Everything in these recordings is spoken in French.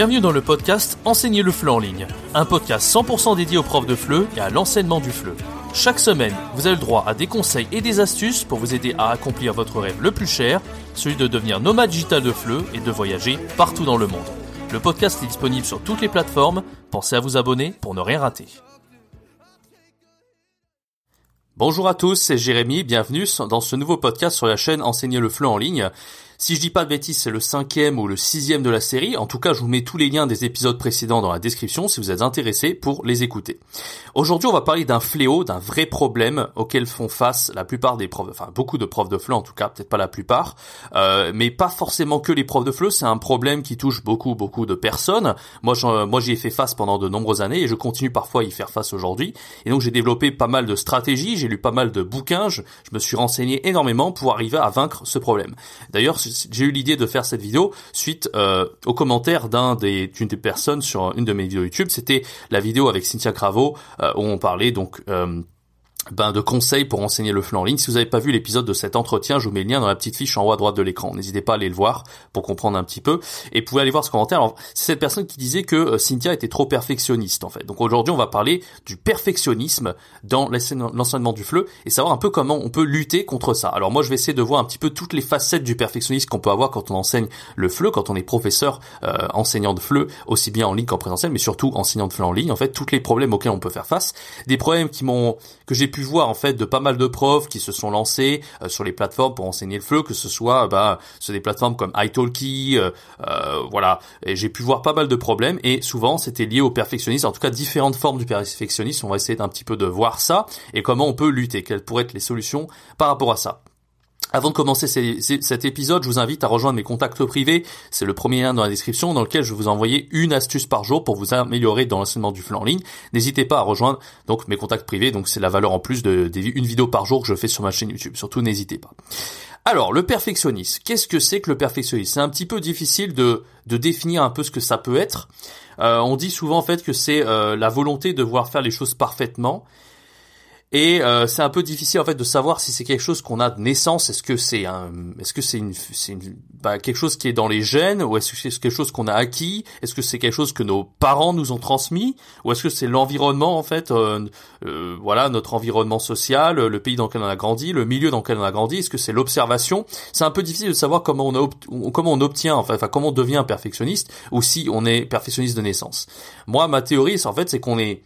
Bienvenue dans le podcast Enseigner le FLE en ligne, un podcast 100% dédié aux profs de FLE et à l'enseignement du FLE. Chaque semaine, vous avez le droit à des conseils et des astuces pour vous aider à accomplir votre rêve le plus cher, celui de devenir nomade digital de FLE et de voyager partout dans le monde. Le podcast est disponible sur toutes les plateformes, pensez à vous abonner pour ne rien rater. Bonjour à tous, c'est Jérémy, bienvenue dans ce nouveau podcast sur la chaîne Enseigner le FLE en ligne. Si je dis pas de bêtises, c'est le cinquième ou le sixième de la série. En tout cas, je vous mets tous les liens des épisodes précédents dans la description si vous êtes intéressés pour les écouter. Aujourd'hui, on va parler d'un fléau, d'un vrai problème auquel font face la plupart des profs, enfin beaucoup de profs de FLE en tout cas, peut-être pas la plupart, euh, mais pas forcément que les profs de FLE. C'est un problème qui touche beaucoup, beaucoup de personnes. Moi, moi, j'y ai fait face pendant de nombreuses années et je continue parfois à y faire face aujourd'hui. Et donc, j'ai développé pas mal de stratégies, j'ai lu pas mal de bouquins, je, je me suis renseigné énormément pour arriver à vaincre ce problème. D'ailleurs, j'ai eu l'idée de faire cette vidéo suite euh, aux commentaires d'un des d'une des personnes sur une de mes vidéos YouTube. C'était la vidéo avec Cynthia Cravo euh, où on parlait donc euh, ben, de conseils pour enseigner le FLE en ligne. Si vous n'avez pas vu l'épisode de cet entretien, je vous mets le lien dans la petite fiche en haut à droite de l'écran. N'hésitez pas à aller le voir pour comprendre un petit peu. Et vous pouvez aller voir ce commentaire. C'est cette personne qui disait que euh, Cynthia était trop perfectionniste, en fait. Donc aujourd'hui, on va parler du perfectionnisme dans l'enseignement du FLE et savoir un peu comment on peut lutter contre ça. Alors moi, je vais essayer de voir un petit peu toutes les facettes du perfectionnisme qu'on peut avoir quand on enseigne le FLE, quand on est professeur, euh, enseignant de FLE, aussi bien en ligne qu'en présentiel, mais surtout enseignant de FLE en ligne. En fait, tous les problèmes auxquels on peut faire face, des problèmes qui m'ont que j'ai pu voir en fait de pas mal de profs qui se sont lancés euh, sur les plateformes pour enseigner le FLE, que ce soit bah, sur des plateformes comme italki, euh, euh, voilà. Et j'ai pu voir pas mal de problèmes et souvent c'était lié au perfectionnisme, en tout cas différentes formes du perfectionnisme. On va essayer d'un petit peu de voir ça et comment on peut lutter, quelles pourraient être les solutions par rapport à ça. Avant de commencer cet épisode, je vous invite à rejoindre mes contacts privés. C'est le premier lien dans la description dans lequel je vais vous envoyer une astuce par jour pour vous améliorer dans l'enseignement du FLE en ligne. N'hésitez pas à rejoindre donc mes contacts privés. Donc c'est la valeur en plus de, une vidéo par jour que je fais sur ma chaîne YouTube. Surtout n'hésitez pas. Alors le perfectionnisme, qu'est-ce que c'est que le perfectionnisme? C'est un petit peu difficile de, de définir un peu ce que ça peut être. Euh, on dit souvent en fait que c'est euh, la volonté de voir faire les choses parfaitement et euh, c'est un peu difficile en fait de savoir si c'est quelque chose qu'on a de naissance. Est-ce que c'est un, est-ce que c'est une, c'est bah, quelque chose qui est dans les gènes, ou est-ce que c'est quelque chose qu'on a acquis? Est-ce que c'est quelque chose que nos parents nous ont transmis, ou est-ce que c'est l'environnement en fait, euh, euh, voilà, notre environnement social, le pays dans lequel on a grandi, le milieu dans lequel on a grandi? Est-ce que c'est l'observation? C'est un peu difficile de savoir comment on a, comment on obtient, enfin, enfin, comment on devient perfectionniste, ou si on est perfectionniste de naissance. Moi, ma théorie, en fait, c'est qu'on est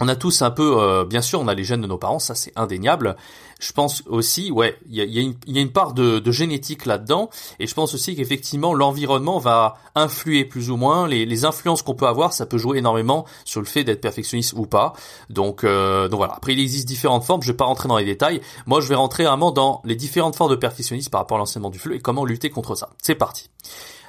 on a tous un peu, euh, bien sûr, on a les gènes de nos parents, ça c'est indéniable. Je pense aussi, ouais, il y a, une part de, génétique là-dedans, et je pense aussi qu'effectivement l'environnement va influer plus ou moins. Les, influences qu'on peut avoir, ça peut jouer énormément sur le fait d'être perfectionniste ou pas. Donc, euh, donc voilà. Après, il existe différentes formes. Je vais pas rentrer dans les détails. Moi, je vais rentrer vraiment dans les différentes formes de perfectionnisme par rapport à l'enseignement du flux et comment lutter contre ça. C'est parti.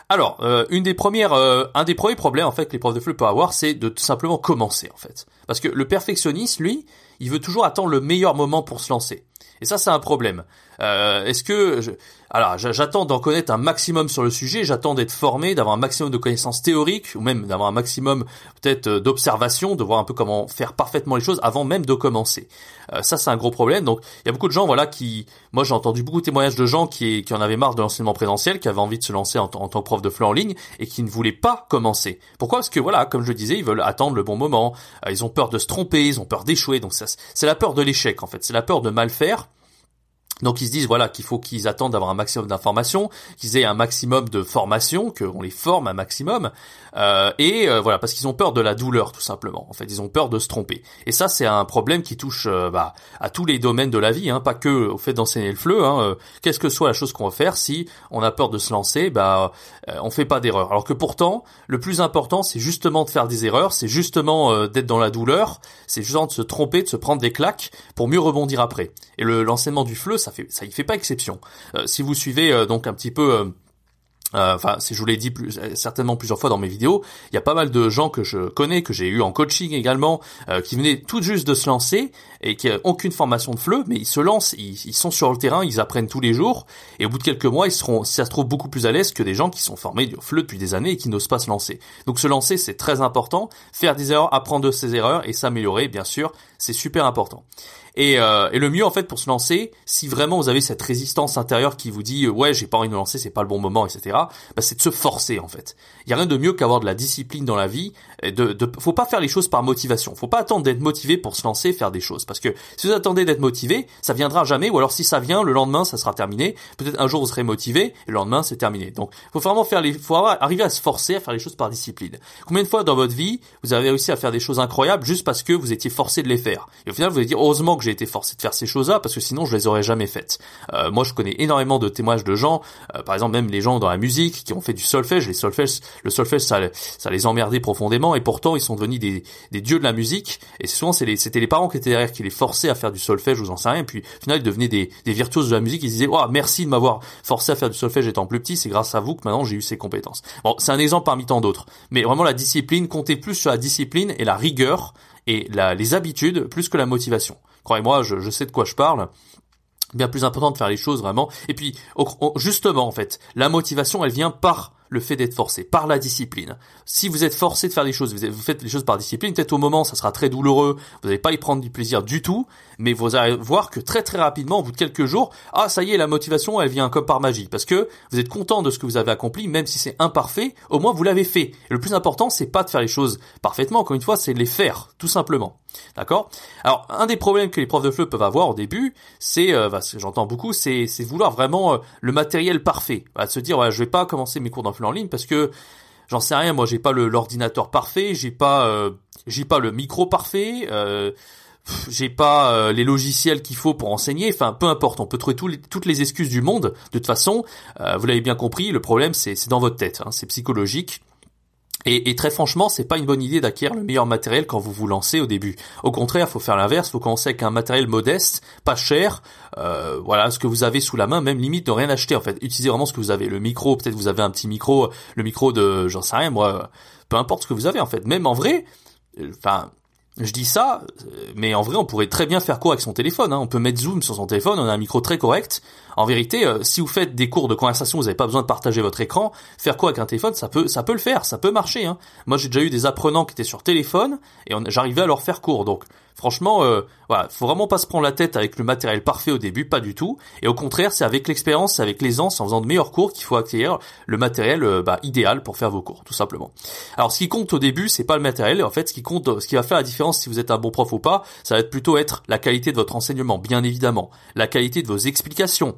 Alors, euh, une des premières, euh, un des premiers problèmes en fait que les profs de flux peuvent avoir, c'est de tout simplement commencer en fait, parce que le perfectionniste, lui, il veut toujours attendre le meilleur moment pour se lancer. Et ça, c'est un problème. Euh, Est-ce que, je... alors, j'attends d'en connaître un maximum sur le sujet, j'attends d'être formé, d'avoir un maximum de connaissances théoriques, ou même d'avoir un maximum peut-être euh, d'observation, de voir un peu comment faire parfaitement les choses avant même de commencer. Euh, ça, c'est un gros problème. Donc, il y a beaucoup de gens, voilà, qui, moi, j'ai entendu beaucoup de témoignages de gens qui, qui en avaient marre de l'enseignement présentiel, qui avaient envie de se lancer en, tant que prof de FLE en ligne et qui ne voulaient pas commencer. Pourquoi? Parce que voilà, comme je le disais, ils veulent attendre le bon moment. Euh, ils ont peur de se tromper, ils ont peur d'échouer. Donc, ça, c'est la peur de l'échec en fait. C'est la peur de mal faire donc ils se disent voilà qu'il faut qu'ils attendent d'avoir un maximum d'informations, qu'ils aient un maximum de formation, qu'on les forme un maximum, euh, et euh, voilà parce qu'ils ont peur de la douleur tout simplement. En fait, ils ont peur de se tromper. Et ça c'est un problème qui touche euh, bah, à tous les domaines de la vie, hein, pas que au fait d'enseigner le fleu. Hein, Qu'est-ce que soit la chose qu'on va faire, si on a peur de se lancer, bah on fait pas d'erreur. Alors que pourtant le plus important c'est justement de faire des erreurs, c'est justement d'être dans la douleur, c'est justement de se tromper, de se prendre des claques pour mieux rebondir après. Et le l'enseignement du fleu ça fait ça y fait pas exception. Euh, si vous suivez euh, donc un petit peu euh, enfin, si je vous l'ai dit plus, certainement plusieurs fois dans mes vidéos, il y a pas mal de gens que je connais, que j'ai eu en coaching également, qui venaient tout juste de se lancer et qui n'ont aucune formation de fleu, mais ils se lancent, ils, sont sur le terrain, ils apprennent tous les jours, et au bout de quelques mois, ils seront, ça se trouve, beaucoup plus à l'aise que des gens qui sont formés du fleu depuis des années et qui n'osent pas se lancer. Donc se lancer, c'est très important. Faire des erreurs, apprendre de ses erreurs et s'améliorer, bien sûr, c'est super important. Et, euh, et, le mieux en fait pour se lancer, si vraiment vous avez cette résistance intérieure qui vous dit ouais j'ai pas envie de me lancer, c'est pas le bon moment, etc. Bah, c'est de se forcer en fait. Il y a rien de mieux qu'avoir de la discipline dans la vie. Et de, de, faut pas faire les choses par motivation. Faut pas attendre d'être motivé pour se lancer, faire des choses. Parce que si vous attendez d'être motivé, ça viendra jamais. Ou alors si ça vient, le lendemain ça sera terminé. Peut-être un jour vous serez motivé, et le lendemain c'est terminé. Donc faut vraiment faire les, faut arriver à se forcer à faire les choses par discipline. Combien de fois dans votre vie vous avez réussi à faire des choses incroyables juste parce que vous étiez forcé de les faire? Et au final vous allez dire heureusement que j'ai été forcé de faire ces choses-là parce que sinon je les aurais jamais faites. Euh, moi je connais énormément de témoignages de gens, euh, par exemple même les gens dans la musique qui ont fait du solfège, les solfèges, le solfège ça, les emmerdait profondément et pourtant ils sont devenus des, dieux de la musique et souvent c'était les, parents qui étaient derrière qui les forçaient à faire du solfège, vous en savez rien, et puis au final ils devenaient des, virtuoses de la musique, ils disaient oh, merci de m'avoir forcé à faire du solfège étant plus petit, c'est grâce à vous que maintenant j'ai eu ces compétences. Bon, c'est un exemple parmi tant d'autres, mais vraiment la discipline, comptez plus sur la discipline et la rigueur et les habitudes plus que la motivation. Croyez-moi, je, je sais de quoi je parle bien plus important de faire les choses vraiment. Et puis, justement, en fait, la motivation, elle vient par le fait d'être forcé, par la discipline. Si vous êtes forcé de faire des choses, vous faites les choses par discipline, peut-être au moment ça sera très douloureux, vous n'allez pas y prendre du plaisir du tout, mais vous allez voir que très très rapidement, au bout de quelques jours, ah ça y est, la motivation elle vient comme par magie, parce que vous êtes content de ce que vous avez accompli, même si c'est imparfait, au moins vous l'avez fait. Et le plus important, c'est pas de faire les choses parfaitement, encore une fois, c'est de les faire, tout simplement. D'accord? Alors, un des problèmes que les profs de FLE peuvent avoir au début, c'est, euh, bah, j'entends beaucoup, c'est vouloir vraiment euh, le matériel parfait. Bah, se dire, ouais, je vais pas commencer mes cours d'enfant en ligne parce que j'en sais rien, moi j'ai pas l'ordinateur parfait, j'ai pas euh, j'ai pas le micro parfait, euh, j'ai pas les logiciels qu'il faut pour enseigner, enfin peu importe, on peut trouver toutes les excuses du monde. De toute façon, vous l'avez bien compris, le problème c'est dans votre tête, hein, c'est psychologique. Et, et, très franchement, c'est pas une bonne idée d'acquérir le meilleur matériel quand vous vous lancez au début. Au contraire, faut faire l'inverse, faut commencer avec un matériel modeste, pas cher, euh, voilà, ce que vous avez sous la main, même limite de rien acheter en fait. Utilisez vraiment ce que vous avez. Le micro, peut-être vous avez un petit micro, le micro de, j'en sais rien moi, peu importe ce que vous avez en fait. Même en vrai, enfin, je dis ça, mais en vrai, on pourrait très bien faire court avec son téléphone. Hein. On peut mettre Zoom sur son téléphone, on a un micro très correct. En vérité, euh, si vous faites des cours de conversation, vous n'avez pas besoin de partager votre écran. Faire quoi avec un téléphone, ça peut, ça peut le faire, ça peut marcher. Hein. Moi, j'ai déjà eu des apprenants qui étaient sur téléphone et j'arrivais à leur faire cours. Donc, Franchement, euh, voilà, faut vraiment pas se prendre la tête avec le matériel parfait au début, pas du tout. Et au contraire, c'est avec l'expérience, c'est avec l'aisance, en faisant de meilleurs cours qu'il faut acquérir le matériel euh, bah, idéal pour faire vos cours, tout simplement. Alors, ce qui compte au début, c'est pas le matériel. En fait, ce qui compte, ce qui va faire la différence si vous êtes un bon prof ou pas, ça va être plutôt être la qualité de votre enseignement, bien évidemment, la qualité de vos explications.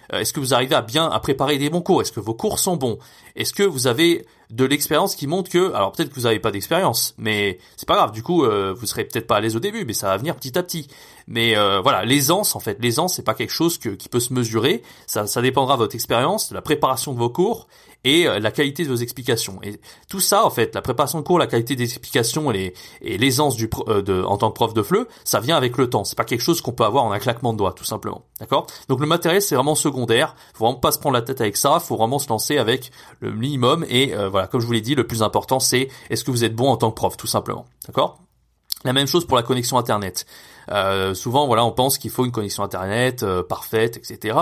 est-ce que vous arrivez à bien à préparer des bons cours? Est-ce que vos cours sont bons? Est-ce que vous avez de l'expérience qui montre que, alors peut-être que vous n'avez pas d'expérience, mais c'est pas grave. Du coup, euh, vous serez peut-être pas à l'aise au début, mais ça va venir petit à petit. Mais euh, voilà, l'aisance en fait, l'aisance c'est pas quelque chose qui peut se mesurer. Ça, dépendra de votre expérience, de la préparation de vos cours et euh, la qualité de vos explications. Et tout ça, en fait, la préparation de cours, la qualité des explications et l'aisance euh, en tant que prof de FLE, ça vient avec le temps. C'est pas quelque chose qu'on peut avoir en un claquement de doigts, tout simplement. D'accord? Donc le matériel, c'est vraiment secondaire. Faut vraiment pas se prendre la tête avec ça. Faut vraiment se lancer avec le minimum. Et euh, voilà, comme je vous l'ai dit, le plus important, c'est est-ce que vous êtes bon en tant que prof, tout simplement. D'accord? La même chose pour la connexion Internet. Euh, souvent, voilà, on pense qu'il faut une connexion internet euh, parfaite, etc.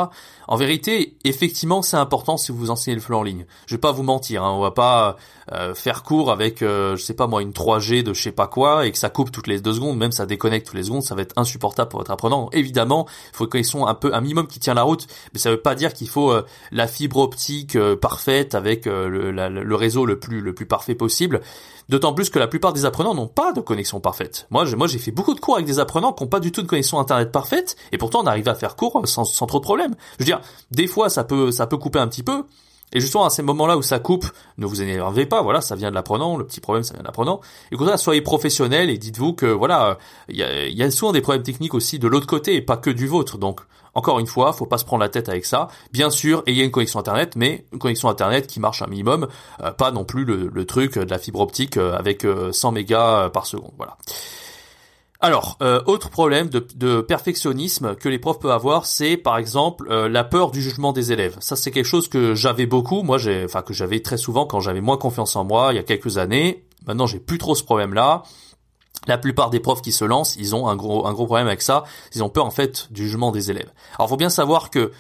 En vérité, effectivement, c'est important si vous enseignez le flux en ligne. Je vais pas vous mentir, hein, on va pas euh, faire cours avec, je sais pas moi, une 3G de je sais pas quoi et que ça coupe toutes les deux secondes, même ça déconnecte toutes les secondes, ça va être insupportable pour votre apprenant. Évidemment, il faut une connexion un peu, un minimum qui tient la route, mais ça veut pas dire qu'il faut la fibre optique parfaite avec le, le, réseau le plus le plus parfait possible. D'autant plus que la plupart des apprenants n'ont pas de connexion parfaite. Moi, moi, j'ai fait beaucoup de cours avec des apprenants qui n'ont pas du tout de connexion internet parfaite, et pourtant on arrive à faire cours sans, sans trop de problèmes. Je veux dire, des fois ça peut, ça peut couper un petit peu, et justement, à ces moments-là où ça coupe, ne vous énervez pas, voilà, ça vient de l'apprenant, le petit problème, ça vient de l'apprenant. Et ça, soyez professionnel et dites-vous que, voilà, il y a, y a, souvent des problèmes techniques aussi de l'autre côté et pas que du vôtre. Donc, encore une fois, faut pas se prendre la tête avec ça. Bien sûr, ayez une connexion internet, mais une connexion internet qui marche un minimum, euh, pas non plus le, truc de la fibre optique euh, avec 100 euh, mégas par seconde. Voilà. Alors, autre problème de, perfectionnisme que les profs peuvent avoir, c'est par exemple la peur du jugement des élèves. Ça, c'est quelque chose que j'avais beaucoup, moi, j'ai, enfin que j'avais très souvent quand j'avais moins confiance en moi il y a quelques années. Maintenant, j'ai plus trop ce problème-là la plupart des profs qui se lancent, ils ont un gros, un gros problème avec ça. Ils ont peur en fait du jugement des élèves. Alors, faut bien savoir que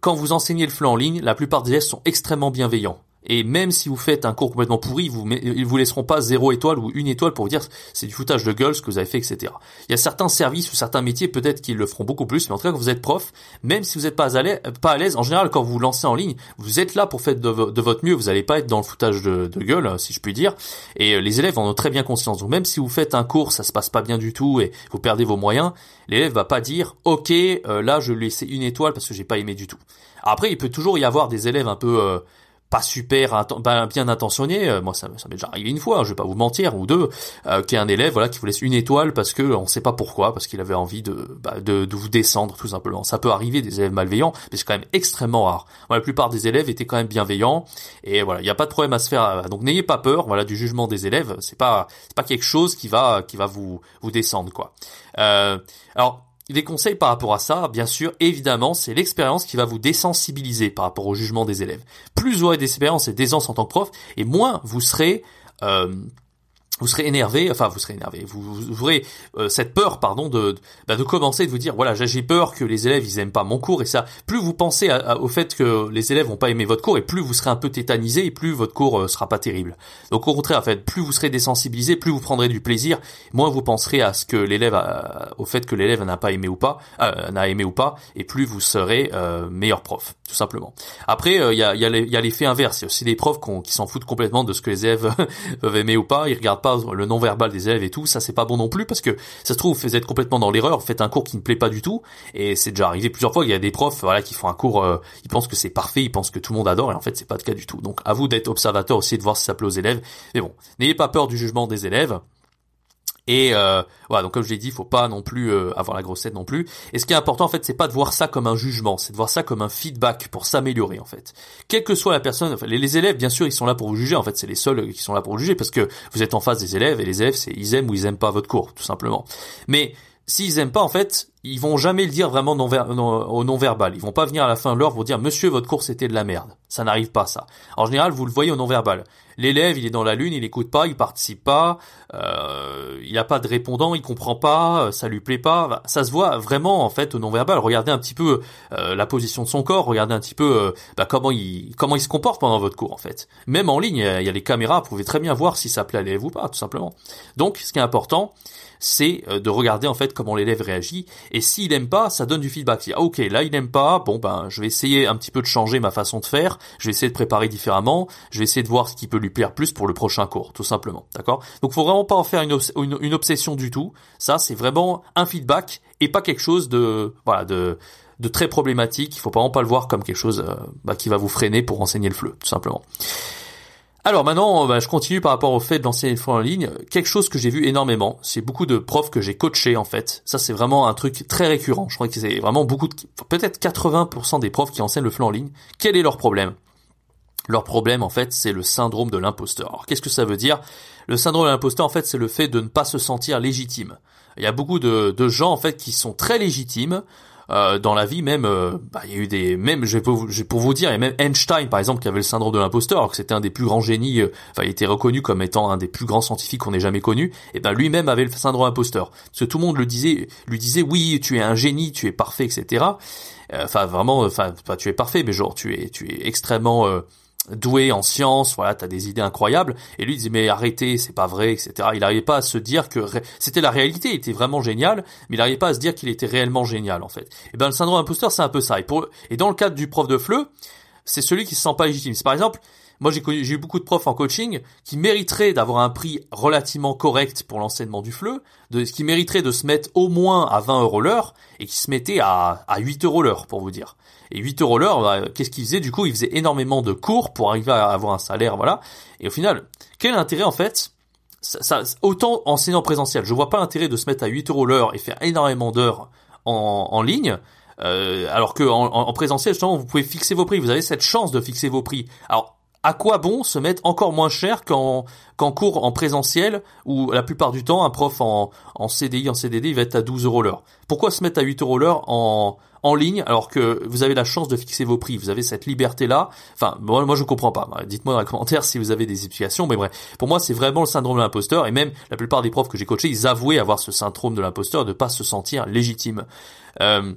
quand vous enseignez le FLE en ligne, la plupart des élèves sont extrêmement bienveillants. Et même si vous faites un cours complètement pourri, vous, ils vous laisseront pas zéro étoile ou une étoile pour vous dire c'est du foutage de gueule ce que vous avez fait, etc. Il y a certains services ou certains métiers peut-être qu'ils le feront beaucoup plus, mais en tout cas quand vous êtes prof, même si vous n'êtes pas à l'aise, en général quand vous lancez en ligne, vous êtes là pour faire de, votre mieux, vous n'allez pas être dans le foutage de, gueule, si je puis dire. Et les élèves en ont très bien conscience. Donc même si vous faites un cours, ça se passe pas bien du tout et vous perdez vos moyens, l'élève va pas dire ok euh, là je lui ai laissé une étoile parce que j'ai pas aimé du tout. Après il peut toujours y avoir des élèves un peu euh, pas super bien intentionné. Euh, moi, ça, m'est déjà arrivé une fois, hein, je vais pas vous mentir, ou deux, euh, qui est un élève voilà qui vous laisse une étoile parce que on sait pas pourquoi, parce qu'il avait envie de, bah, de, de vous descendre tout simplement. Ça peut arriver des élèves malveillants, mais c'est quand même extrêmement rare. la plupart des élèves étaient quand même bienveillants et voilà, il n'y a pas de problème à se faire. Donc n'ayez pas peur, voilà, du jugement des élèves. C'est pas c'est pas quelque chose qui va qui va vous vous descendre quoi. Euh, alors des conseils par rapport à ça, bien sûr, évidemment, c'est l'expérience qui va vous désensibiliser par rapport au jugement des élèves. Plus vous aurez d'expérience et d'aisance en tant que prof, et moins vous serez euh, vous serez énervé, enfin vous serez énervé, vous, vous aurez euh, cette peur, pardon, de bah, de commencer de vous dire voilà j'ai peur que les élèves ils aiment pas mon cours et ça. Plus vous pensez au fait que les élèves vont pas aimer votre cours et plus vous serez un peu tétanisé et plus votre cours euh, sera pas terrible. Donc au contraire en fait, plus vous serez désensibilisé, plus vous prendrez du plaisir, moins vous penserez à ce que l'élève, au fait que l'élève n'a pas aimé ou pas, euh, n'a aimé ou pas, et plus vous serez meilleur prof tout simplement. Après il y a y a l'effet inverse, il y a aussi des profs qui s'en foutent complètement de ce que les élèves peuvent aimer ou pas, ils regardent pas le non-verbal des élèves et tout, ça c'est pas bon non plus parce que ça se trouve vous êtes complètement dans l'erreur, vous faites un cours qui ne plaît pas du tout et c'est déjà arrivé plusieurs fois, il y a des profs voilà qui font un cours euh, ils pensent que c'est parfait, ils pensent que tout le monde adore et en fait c'est pas le cas du tout. Donc à vous d'être observateur aussi de voir si ça plaît aux élèves. Mais bon, n'ayez pas peur du jugement des élèves. Et euh, voilà, donc comme je l'ai dit, faut pas non plus euh, avoir la grossette non plus. Et ce qui est important en fait, c'est pas de voir ça comme un jugement, c'est de voir ça comme un feedback pour s'améliorer en fait. Quelle que soit la personne, enfin, les, élèves bien sûr, ils sont là pour vous juger. En fait, c'est les seuls qui sont là pour vous juger parce que vous êtes en face des élèves et les élèves, c'est ils aiment ou ils aiment pas votre cours, tout simplement. Mais s'ils aiment pas, en fait, ils vont jamais le dire vraiment non au non-verbal. Ils vont pas venir à la fin de l'heure vous dire Monsieur, votre cours c'était de la merde. Ça n'arrive pas ça. En général, vous le voyez au non-verbal. L'élève, il est dans la lune, il écoute pas, il participe pas, euh, il a pas de répondant, il comprend pas, euh, ça lui plaît pas. Ça se voit vraiment en fait au non-verbal. Regardez un petit peu euh, la position de son corps, regardez un petit peu euh, bah, comment il comment il se comporte pendant votre cours en fait. Même en ligne, il y a, les caméras, vous pouvez très bien voir si ça plaît à l'élève ou pas, tout simplement. Donc, ce qui est important, c'est de regarder en fait comment l'élève réagit et s'il aime pas, ça donne du feedback. Ah, ok, là il aime pas, bon ben je vais essayer un petit peu de changer ma façon de faire, je vais essayer de préparer différemment, je vais essayer de voir ce qui peut lui plaire plus pour le prochain cours, tout simplement, d'accord? Donc faut vraiment pas en faire une, une, obsession du tout. Ça c'est vraiment un feedback et pas quelque chose de voilà de de très problématique. Il faut vraiment pas le voir comme quelque chose euh, bah, qui va vous freiner pour enseigner le fleu, tout simplement. Alors maintenant, bah, je continue par rapport au fait de l'enseigner le en ligne. Quelque chose que j'ai vu énormément, c'est beaucoup de profs que j'ai coachés en fait. Ça c'est vraiment un truc très récurrent. Je crois que c'est vraiment beaucoup de, peut-être 80% des profs qui enseignent le fleu en ligne. Quel est leur problème? Leur problème en fait, c'est le syndrome de l'imposteur. Alors qu'est-ce que ça veut dire? Le syndrome de l'imposteur en fait, c'est le fait de ne pas se sentir légitime. Il y a beaucoup de gens en fait qui sont très légitimes, euh, dans la vie même euh, bah, il y a eu des même je vais pour, pour vous dire a même Einstein par exemple qui avait le syndrome de l'imposteur alors que c'était un des plus grands génies euh, enfin il était reconnu comme étant un des plus grands scientifiques qu'on ait jamais connu et ben lui-même avait le syndrome de l'imposteur. Parce que tout le monde le disait lui disait oui tu es un génie tu es parfait etc enfin vraiment enfin pas tu es parfait mais genre tu es tu es extrêmement doué en sciences, voilà, t'as des idées incroyables. Et lui il disait mais arrêtez, c'est pas vrai, etc. Il n'arrivait pas à se dire que c'était la réalité, il était vraiment génial, mais il n'arrivait pas à se dire qu'il était réellement génial en fait. Et ben le syndrome imposteur c'est un peu ça. Et, pour... et dans le cadre du prof de fleu, c'est celui qui se sent pas légitime. Par exemple, moi j'ai eu beaucoup de profs en coaching qui mériteraient d'avoir un prix relativement correct pour l'enseignement du fleu, de, qui mériteraient de se mettre au moins à 20 euros l'heure et qui se mettaient à, à 8 euros l'heure pour vous dire. Et 8 euros l'heure, bah, qu'est-ce qu'il faisait Du coup, il faisait énormément de cours pour arriver à avoir un salaire, voilà. Et au final, quel intérêt en fait? Autant enseignant présentiel, je vois pas l'intérêt de se mettre à 8 euros l'heure et faire énormément d'heures en, en ligne, euh, alors que en, en, présentiel, justement, vous pouvez fixer vos prix. Vous avez cette chance de fixer vos prix. À quoi bon se mettre encore moins cher qu'en qu'en cours en présentiel où la plupart du temps un prof en, en CDI en CDD il va être à 12 euros l'heure. Pourquoi se mettre à 8 euros l'heure en en ligne alors que vous avez la chance de fixer vos prix, vous avez cette liberté là. Enfin, moi, moi je comprends pas. Dites-moi dans les commentaires si vous avez des explications. Mais bref, pour moi c'est vraiment le syndrome de l'imposteur et même la plupart des profs que j'ai coachés, ils avouaient avoir ce syndrome de l'imposteur de pas se sentir légitime. Euh,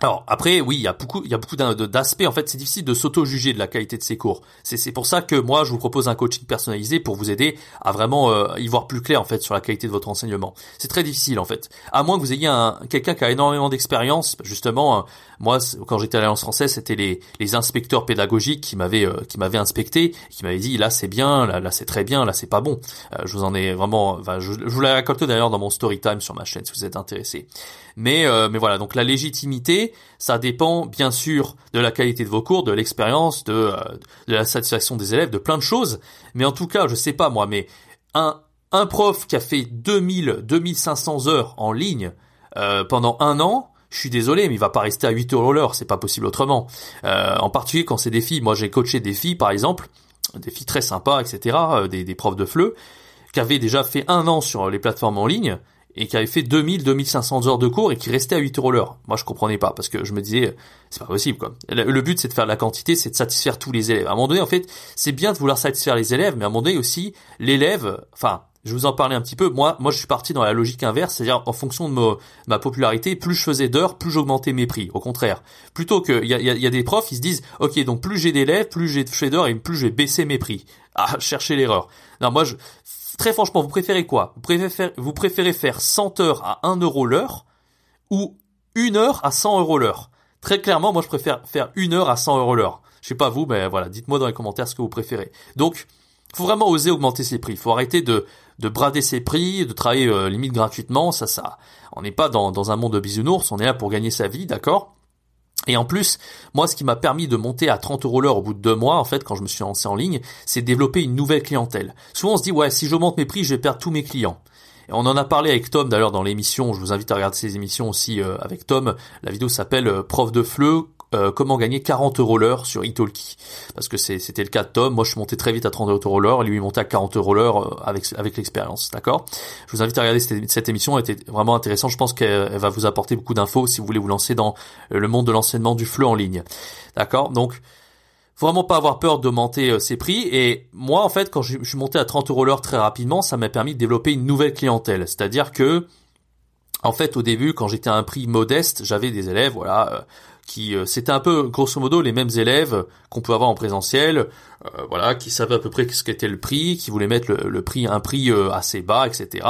alors après, oui, il y a beaucoup, il y a beaucoup d'aspects. En fait, c'est difficile de s'auto-juger de la qualité de ces cours. C'est pour ça que moi, je vous propose un coaching personnalisé pour vous aider à vraiment euh, y voir plus clair en fait sur la qualité de votre enseignement. C'est très difficile en fait, à moins que vous ayez un quelqu'un qui a énormément d'expérience. Justement, euh, moi, quand j'étais à l'Alliance française, c'était les, les inspecteurs pédagogiques qui m'avaient euh, qui m'avaient inspecté, qui m'avaient dit là c'est bien, là, là c'est très bien, là c'est pas bon. je vous en ai vraiment, enfin, je, je vous l'ai raconté d'ailleurs dans mon story time sur ma chaîne si vous êtes intéressé. Mais mais voilà, donc la légitimité ça dépend bien sûr de la qualité de vos cours, de l'expérience, de, euh, de la satisfaction des élèves, de plein de choses. Mais en tout cas, je sais pas moi, mais un, prof qui a fait 2000, 2500 heures en ligne euh, pendant un an, je suis désolé, mais il va pas rester à 8 euros l'heure, c'est pas possible autrement. Euh, en particulier quand c'est des filles, moi j'ai coaché des filles par exemple, des filles très sympas, etc., des, des profs de FLE, qui avaient déjà fait un an sur les plateformes en ligne, et qui avait fait 2000, 2500 heures de cours et qui restait à 8 euros l'heure. Moi, je comprenais pas parce que je me disais, c'est pas possible, quoi. Le but, c'est de faire la quantité, c'est de satisfaire tous les élèves. À un moment donné, en fait, c'est bien de vouloir satisfaire les élèves, mais à un moment donné aussi, l'élève, enfin, je vous en parlais un petit peu. Moi, moi, je suis parti dans la logique inverse, c'est-à-dire en fonction de ma, popularité, plus je faisais d'heures, plus j'augmentais mes prix. Au contraire, plutôt que il y a, y a, des profs, ils se disent, ok, donc plus j'ai d'élèves, plus j'ai de d'heures et plus je vais baisser mes prix. Ah, chercher l'erreur. Non, moi, je, Très franchement, vous préférez quoi? Vous préférez, faire, vous préférez faire 100 heures à 1 euro l'heure ou une heure à 100 euros l'heure? Très clairement, moi je préfère faire une heure à 100 euros l'heure. Je sais pas vous, mais voilà, dites-moi dans les commentaires ce que vous préférez. Donc, faut vraiment oser augmenter ses prix. Faut arrêter de, de brader ses prix, de travailler euh, limite gratuitement. Ça, ça, on n'est pas dans, dans un monde de bisounours. On est là pour gagner sa vie, d'accord? Et en plus, moi, ce qui m'a permis de monter à 30 euros l'heure au bout de deux mois, en fait, quand je me suis lancé en ligne, c'est développer une nouvelle clientèle. Souvent, on se dit, ouais, si j'augmente mes prix, je vais perdre tous mes clients. Et on en a parlé avec Tom d'ailleurs dans l'émission. Je vous invite à regarder ces émissions aussi euh, avec Tom. La vidéo s'appelle euh, Prof de fleu, euh, comment gagner 40 euros l'heure sur Italki. Parce que c'était le cas de Tom. Moi, je monté très vite à 30 euros l'heure. Lui, il montait à 40 euros l'heure euh, avec, avec l'expérience. D'accord? Je vous invite à regarder cette, cette, émission. Elle était vraiment intéressante. Je pense qu'elle va vous apporter beaucoup d'infos si vous voulez vous lancer dans euh, le monde de l'enseignement du fleu en ligne. D'accord? Donc, vraiment pas avoir peur d'augmenter ses prix. Et moi, en fait, quand je, suis monté à 30 euros l'heure très rapidement, ça m'a permis de développer une nouvelle clientèle. C'est-à-dire que, en fait, au début, quand j'étais à un prix modeste, j'avais des élèves, voilà, qui euh, c'était un peu grosso modo les mêmes élèves qu'on peut avoir en présentiel, euh, voilà, qui savaient à peu près ce qu'était le prix, qui voulaient mettre le, prix un prix euh, assez bas, etc.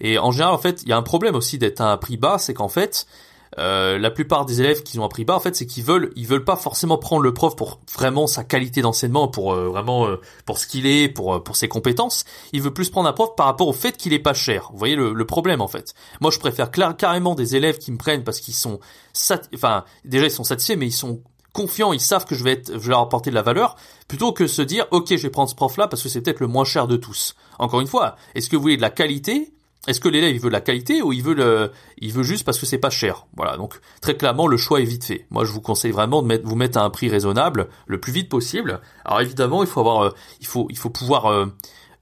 Et en général, en fait, il y a un problème aussi d'être à un prix bas, c'est qu'en fait, euh, la plupart des élèves qui ont un prix bas, en fait, c'est qu'ils veulent, ils veulent pas forcément prendre le prof pour vraiment sa qualité d'enseignement, pour euh, vraiment euh, pour ce qu'il est, pour pour ses compétences. Ils veulent plus prendre un prof par rapport au fait qu'il est pas cher. Vous voyez le, problème en fait. Moi, je préfère carrément des élèves qui me prennent parce qu'ils sont, enfin, déjà ils sont satisfaits, mais ils sont confiants, ils savent que je vais être, je vais leur apporter de la valeur, plutôt que se dire, ok, je vais prendre ce prof-là parce que c'est peut-être le moins cher de tous. Encore une fois, est-ce que vous voulez de la qualité est-ce que l'élève il veut la qualité ou il veut le, il veut juste parce que c'est pas cher? Voilà. Donc très clairement le choix est vite fait. Moi je vous conseille vraiment de mettre, vous mettre à un prix raisonnable le plus vite possible. Alors évidemment il faut avoir, euh, il faut, il faut pouvoir, euh,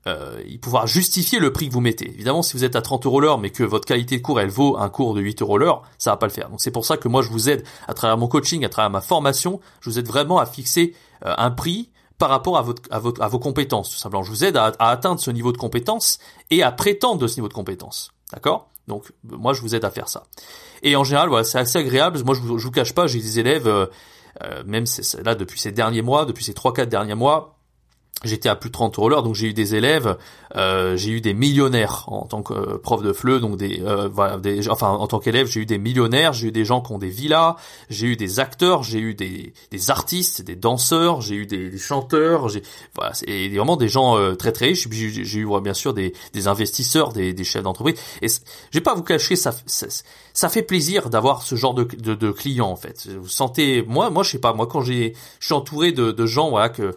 euh, pouvoir justifier le prix que vous mettez. Évidemment si vous êtes à 30 euros l'heure mais que votre qualité de cours elle vaut un cours de 8 euros l'heure, ça va pas le faire. Donc c'est pour ça que moi je vous aide à travers mon coaching, à travers ma formation, je vous aide vraiment à fixer euh, un prix par rapport à, votre, à, votre, à vos compétences, tout simplement. Je vous aide à, atteindre ce niveau de compétence et à prétendre de ce niveau de compétence. D'accord? Donc, moi, je vous aide à faire ça. Et en général, voilà, c'est assez agréable. Moi, je vous, vous cache pas, j'ai des élèves, euh, euh même là, depuis ces derniers mois, depuis ces 3-4 derniers mois, J'étais à plus de 30 euros l'heure, donc j'ai eu des élèves, euh, j'ai eu des millionnaires en tant que euh, prof de FLE, donc des, euh, des, enfin en tant qu'élève, j'ai eu des millionnaires, j'ai eu des gens qui ont des villas, j'ai eu des acteurs, j'ai eu des, des artistes, des danseurs, j'ai eu des, chanteurs, j'ai, voilà, c'est vraiment des gens très très riches. J'ai eu bien sûr des, des investisseurs, des, des chefs d'entreprise. Et je vais pas vous cacher, ça, ça, ça fait plaisir d'avoir ce genre de, de, de clients en fait. Vous sentez, moi, moi je sais pas, moi quand j'ai, je suis entouré de, de gens, voilà que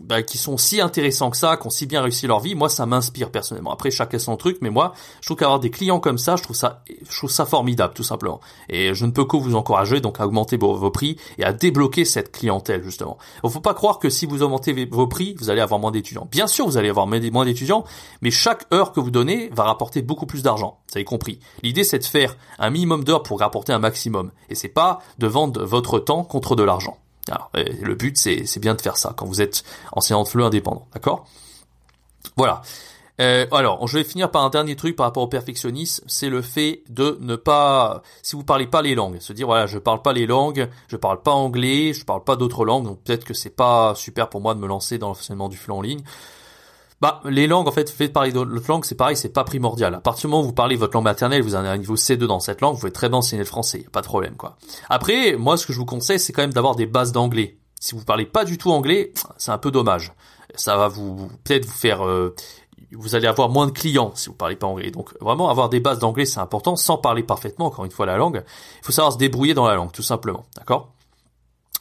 bah, qui sont si intéressants que ça, qui ont si bien réussi leur vie, moi ça m'inspire personnellement. Après chacun son truc, mais moi je trouve qu'avoir des clients comme ça, je trouve ça, je trouve ça formidable tout simplement. Et je ne peux que vous encourager donc à augmenter vos, prix et à débloquer cette clientèle justement. Il faut pas croire que si vous augmentez vos prix, vous allez avoir moins d'étudiants. Bien sûr, vous allez avoir moins d'étudiants, mais chaque heure que vous donnez va rapporter beaucoup plus d'argent. Vous avez compris. L'idée c'est de faire un minimum d'heures pour rapporter un maximum, et c'est pas de vendre votre temps contre de l'argent. Alors, le but, c'est bien de faire ça quand vous êtes enseignant de FLE indépendant, d'accord? Voilà. Euh, alors, je vais finir par un dernier truc par rapport au perfectionnisme, c'est le fait de ne pas, si vous parlez pas les langues, se dire voilà, je parle pas les langues, je parle pas anglais, je parle pas d'autres langues, donc peut-être que c'est pas super pour moi de me lancer dans l'enseignement du flux en ligne. Bah, les langues, en fait, faites parler d'autres langues, c'est pareil, c'est pas primordial. À partir du moment où vous parlez votre langue maternelle, vous avez un niveau C2 dans cette langue, vous pouvez très bien enseigner le français, pas de problème, quoi. Après, moi, ce que je vous conseille, c'est quand même d'avoir des bases d'anglais. Si vous parlez pas du tout anglais, c'est un peu dommage. Ça va vous, peut-être vous faire, euh, vous allez avoir moins de clients si vous parlez pas anglais. Donc, vraiment, avoir des bases d'anglais, c'est important, sans parler parfaitement, encore une fois, la langue. Il faut savoir se débrouiller dans la langue, tout simplement. D'accord?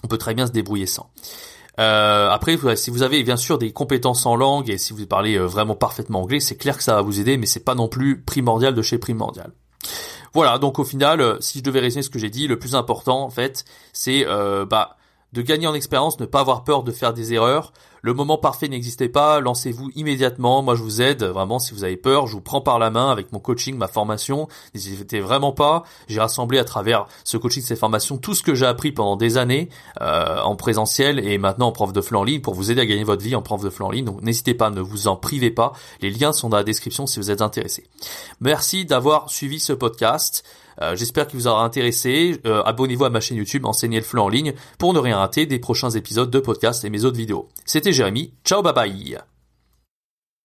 On peut très bien se débrouiller sans. Euh, après, si vous avez bien sûr des compétences en langue et si vous parlez euh, vraiment parfaitement anglais, c'est clair que ça va vous aider, mais c'est pas non plus primordial de chez primordial. Voilà, donc au final, euh, si je devais résumer ce que j'ai dit, le plus important en fait, c'est bah de gagner en expérience, ne pas avoir peur de faire des erreurs. Le moment parfait n'existait pas, lancez-vous immédiatement. Moi, je vous aide vraiment si vous avez peur. Je vous prends par la main avec mon coaching, ma formation. N'hésitez vraiment pas. J'ai rassemblé à travers ce coaching, ces formations, tout ce que j'ai appris pendant des années euh, en présentiel et maintenant en prof de flanc ligne pour vous aider à gagner votre vie en prof de flanc en ligne. Donc, n'hésitez pas, ne vous en privez pas. Les liens sont dans la description si vous êtes intéressé. Merci d'avoir suivi ce podcast. Euh, j'espère qu'il vous aura intéressé. Euh, abonnez-vous à ma chaîne YouTube Enseigner le fleu en ligne pour ne rien rater des prochains épisodes de podcast et mes autres vidéos. C'était Jérémy. Ciao, bye bye